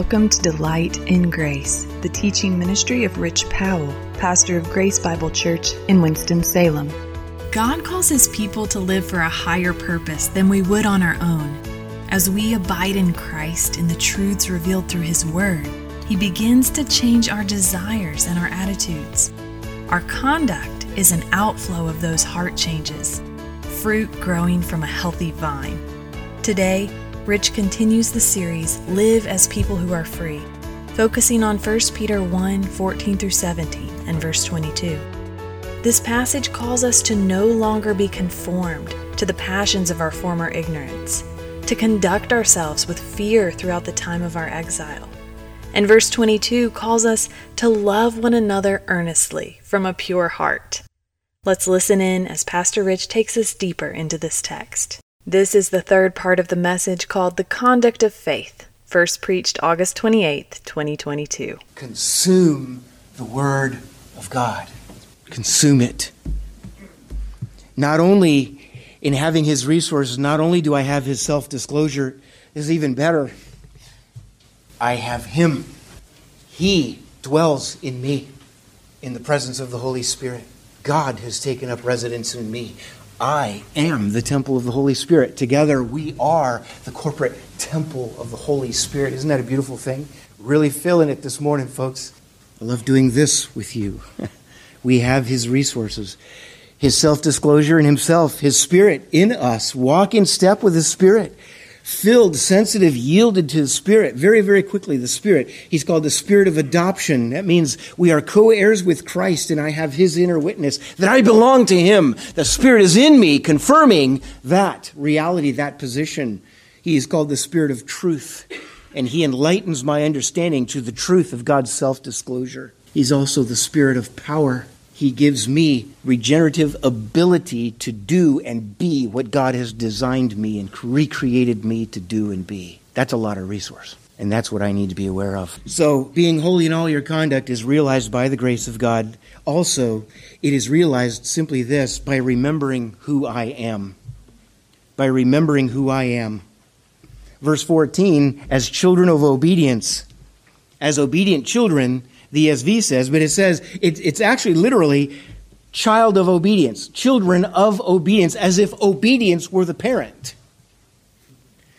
Welcome to Delight in Grace, the teaching ministry of Rich Powell, pastor of Grace Bible Church in Winston-Salem. God calls his people to live for a higher purpose than we would on our own. As we abide in Christ and the truths revealed through his word, he begins to change our desires and our attitudes. Our conduct is an outflow of those heart changes, fruit growing from a healthy vine. Today, Rich continues the series Live as People Who Are Free, focusing on 1 Peter 1 14 through 17 and verse 22. This passage calls us to no longer be conformed to the passions of our former ignorance, to conduct ourselves with fear throughout the time of our exile. And verse 22 calls us to love one another earnestly from a pure heart. Let's listen in as Pastor Rich takes us deeper into this text. This is the third part of the message called The Conduct of Faith, first preached August 28th, 2022. Consume the Word of God. Consume it. Not only in having His resources, not only do I have His self disclosure, is even better. I have Him. He dwells in me in the presence of the Holy Spirit. God has taken up residence in me. I am the temple of the Holy Spirit. Together, we are the corporate temple of the Holy Spirit. Isn't that a beautiful thing? Really feeling it this morning, folks. I love doing this with you. we have His resources, His self disclosure in Himself, His Spirit in us. Walk in step with His Spirit filled, sensitive, yielded to the Spirit very, very quickly. The Spirit. He's called the Spirit of adoption. That means we are co heirs with Christ, and I have His inner witness that I belong to Him. The Spirit is in me, confirming that reality, that position. He is called the Spirit of truth, and He enlightens my understanding to the truth of God's self disclosure. He's also the Spirit of power. He gives me regenerative ability to do and be what God has designed me and recreated me to do and be. That's a lot of resource. And that's what I need to be aware of. So, being holy in all your conduct is realized by the grace of God. Also, it is realized simply this by remembering who I am. By remembering who I am. Verse 14, as children of obedience, as obedient children, the ESV says, but it says it, it's actually literally child of obedience, children of obedience, as if obedience were the parent.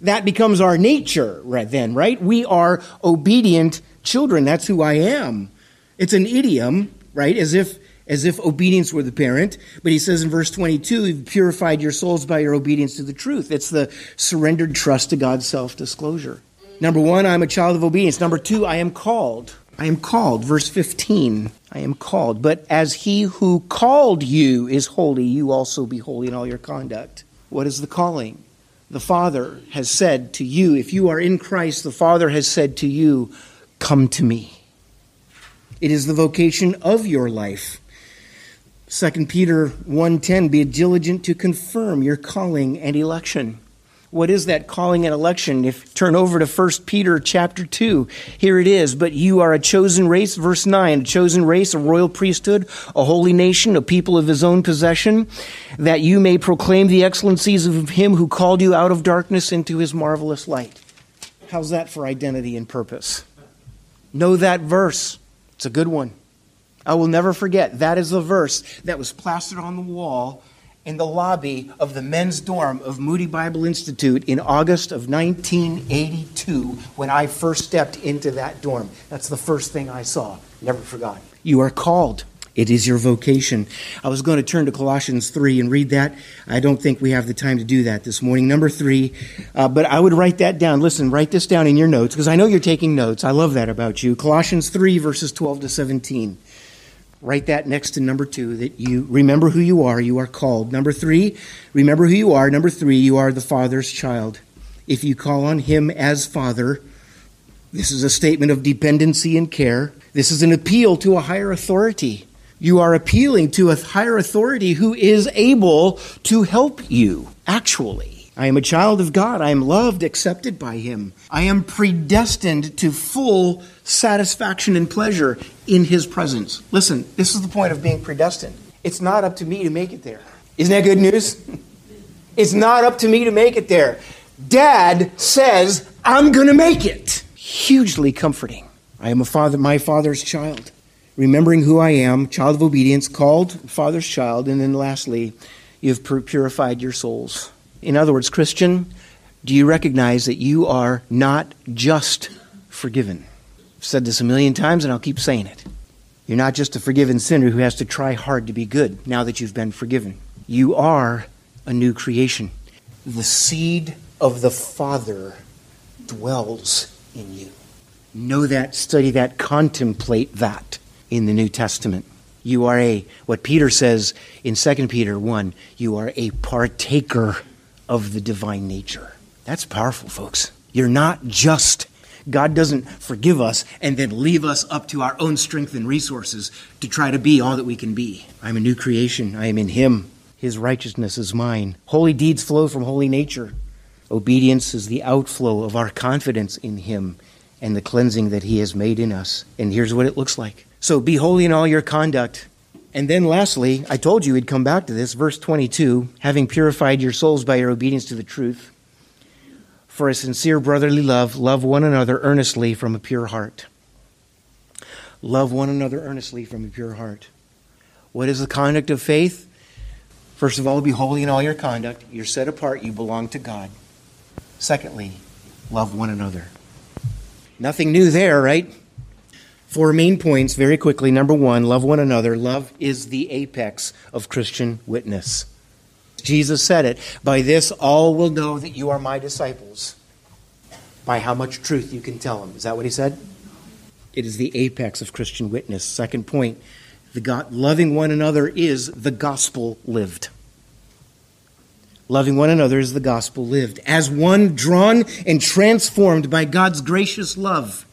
That becomes our nature right then, right? We are obedient children. That's who I am. It's an idiom, right? As if as if obedience were the parent. But he says in verse 22, you've purified your souls by your obedience to the truth. It's the surrendered trust to God's self disclosure. Number one, I'm a child of obedience. Number two, I am called. I am called. Verse 15, I am called. But as he who called you is holy, you also be holy in all your conduct. What is the calling? The Father has said to you, if you are in Christ, the Father has said to you, Come to me. It is the vocation of your life. 2 Peter 1:10 be diligent to confirm your calling and election what is that calling and election? If turn over to 1 peter chapter 2 here it is. But you are a chosen race verse 9 a chosen race a royal priesthood a holy nation a people of his own possession that you may proclaim the excellencies of him who called you out of darkness into his marvelous light. How's that for identity and purpose? Know that verse. It's a good one. I will never forget. That is the verse that was plastered on the wall in the lobby of the men's dorm of Moody Bible Institute in August of 1982 when I first stepped into that dorm. That's the first thing I saw. Never forgot. You are called. It is your vocation. I was going to turn to Colossians 3 and read that. I don't think we have the time to do that this morning. Number 3, uh, but I would write that down. Listen, write this down in your notes because I know you're taking notes. I love that about you. Colossians 3, verses 12 to 17. Write that next to number two that you remember who you are, you are called. Number three, remember who you are. Number three, you are the Father's child. If you call on Him as Father, this is a statement of dependency and care. This is an appeal to a higher authority. You are appealing to a higher authority who is able to help you, actually. I am a child of God. I am loved, accepted by Him. I am predestined to full satisfaction and pleasure in His presence. Listen, this is the point of being predestined. It's not up to me to make it there. Isn't that good news? It's not up to me to make it there. Dad says, I'm going to make it. hugely comforting. I am a father, my father's child. Remembering who I am, child of obedience, called father's child, and then lastly, you've purified your souls. In other words, Christian, do you recognize that you are not just forgiven? I've said this a million times and I'll keep saying it. You're not just a forgiven sinner who has to try hard to be good now that you've been forgiven. You are a new creation. The seed of the Father dwells in you. Know that, study that, contemplate that in the New Testament. You are a, what Peter says in 2 Peter 1, you are a partaker of the divine nature. That's powerful, folks. You're not just, God doesn't forgive us and then leave us up to our own strength and resources to try to be all that we can be. I'm a new creation. I am in Him. His righteousness is mine. Holy deeds flow from holy nature. Obedience is the outflow of our confidence in Him and the cleansing that He has made in us. And here's what it looks like. So be holy in all your conduct. And then lastly, I told you we'd come back to this, verse 22 having purified your souls by your obedience to the truth. For a sincere brotherly love, love one another earnestly from a pure heart. Love one another earnestly from a pure heart. What is the conduct of faith? First of all, be holy in all your conduct. You're set apart, you belong to God. Secondly, love one another. Nothing new there, right? Four main points very quickly. Number one, love one another. Love is the apex of Christian witness. Jesus said it. By this, all will know that you are my disciples. By how much truth you can tell them. Is that what he said? It is the apex of Christian witness. Second point, the God, loving one another is the gospel lived. Loving one another is the gospel lived. As one drawn and transformed by God's gracious love,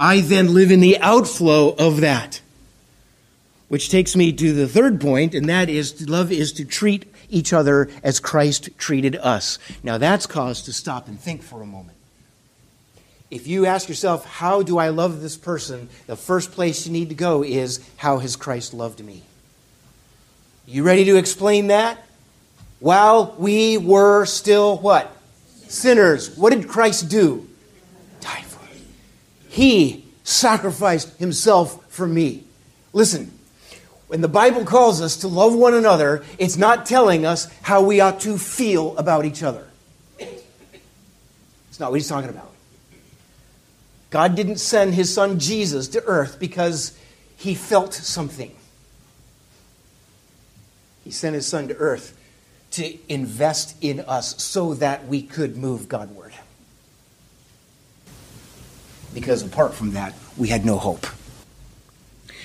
I then live in the outflow of that. Which takes me to the third point, and that is love is to treat each other as Christ treated us. Now that's cause to stop and think for a moment. If you ask yourself, how do I love this person? The first place you need to go is, how has Christ loved me? You ready to explain that? While we were still what? Sinners. What did Christ do? He sacrificed himself for me. Listen, when the Bible calls us to love one another, it's not telling us how we ought to feel about each other. It's not what he's talking about. God didn't send his son Jesus to earth because he felt something. He sent his son to earth to invest in us so that we could move Godward. Because apart from that, we had no hope.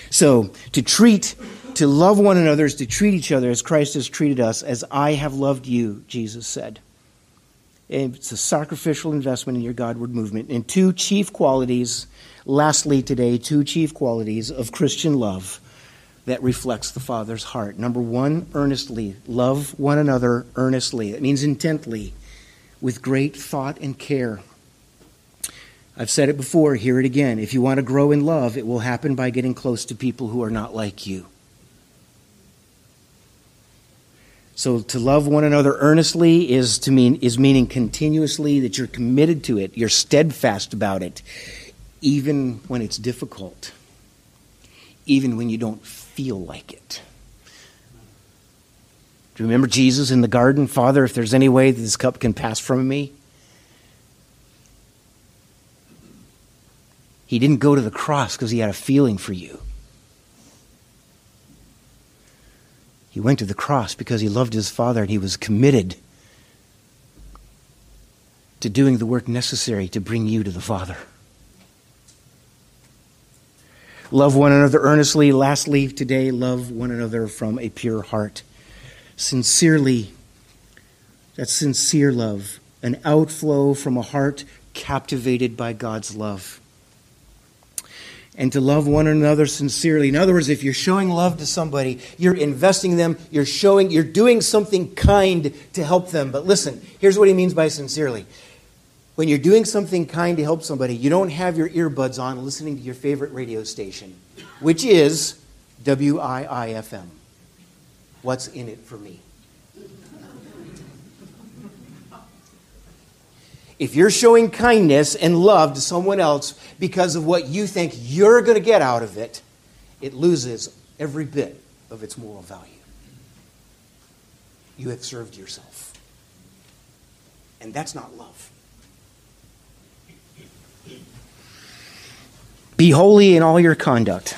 So, to treat, to love one another is to treat each other as Christ has treated us, as I have loved you, Jesus said. It's a sacrificial investment in your Godward movement. And two chief qualities, lastly today, two chief qualities of Christian love that reflects the Father's heart. Number one, earnestly. Love one another earnestly. It means intently, with great thought and care. I've said it before, hear it again. If you want to grow in love, it will happen by getting close to people who are not like you. So to love one another earnestly is to mean is meaning continuously that you're committed to it, you're steadfast about it, even when it's difficult, even when you don't feel like it. Do you remember Jesus in the garden? Father, if there's any way that this cup can pass from me, he didn't go to the cross because he had a feeling for you. He went to the cross because he loved his Father and he was committed to doing the work necessary to bring you to the Father. Love one another earnestly. Lastly, today, love one another from a pure heart. Sincerely, that's sincere love, an outflow from a heart captivated by God's love and to love one another sincerely. In other words, if you're showing love to somebody, you're investing them, you're showing, you're doing something kind to help them. But listen, here's what he means by sincerely. When you're doing something kind to help somebody, you don't have your earbuds on listening to your favorite radio station, which is WIIFM. What's in it for me? If you're showing kindness and love to someone else because of what you think you're going to get out of it, it loses every bit of its moral value. You have served yourself. And that's not love. Be holy in all your conduct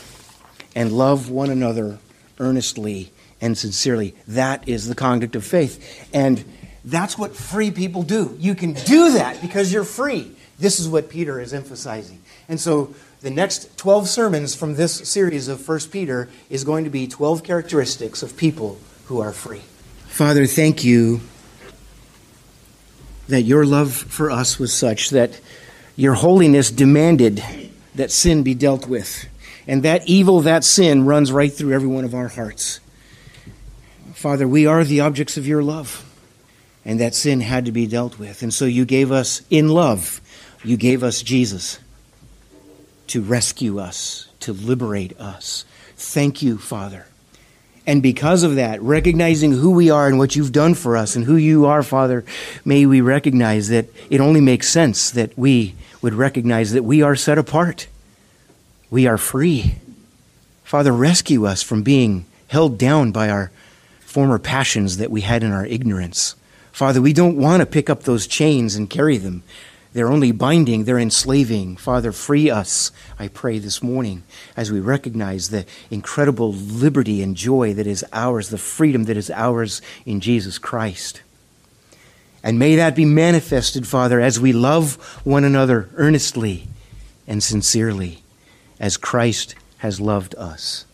and love one another earnestly and sincerely. That is the conduct of faith. And that's what free people do. You can do that because you're free. This is what Peter is emphasizing. And so the next 12 sermons from this series of 1 Peter is going to be 12 characteristics of people who are free. Father, thank you that your love for us was such that your holiness demanded that sin be dealt with. And that evil, that sin, runs right through every one of our hearts. Father, we are the objects of your love, and that sin had to be dealt with. And so you gave us, in love, you gave us Jesus to rescue us, to liberate us. Thank you, Father. And because of that, recognizing who we are and what you've done for us and who you are, Father, may we recognize that it only makes sense that we would recognize that we are set apart. We are free. Father, rescue us from being held down by our former passions that we had in our ignorance. Father, we don't want to pick up those chains and carry them. They're only binding, they're enslaving. Father, free us, I pray this morning, as we recognize the incredible liberty and joy that is ours, the freedom that is ours in Jesus Christ. And may that be manifested, Father, as we love one another earnestly and sincerely, as Christ has loved us.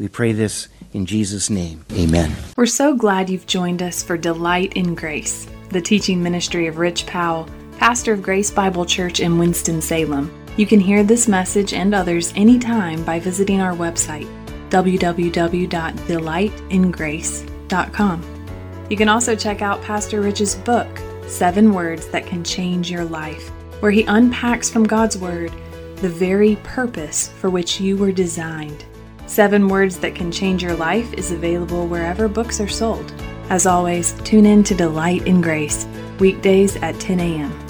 We pray this in Jesus' name. Amen. We're so glad you've joined us for Delight in Grace, the teaching ministry of Rich Powell pastor of Grace Bible Church in Winston-Salem. You can hear this message and others anytime by visiting our website, www.delightingrace.com. You can also check out Pastor Rich's book, Seven Words That Can Change Your Life, where he unpacks from God's Word the very purpose for which you were designed. Seven Words That Can Change Your Life is available wherever books are sold. As always, tune in to Delight in Grace, weekdays at 10 a.m.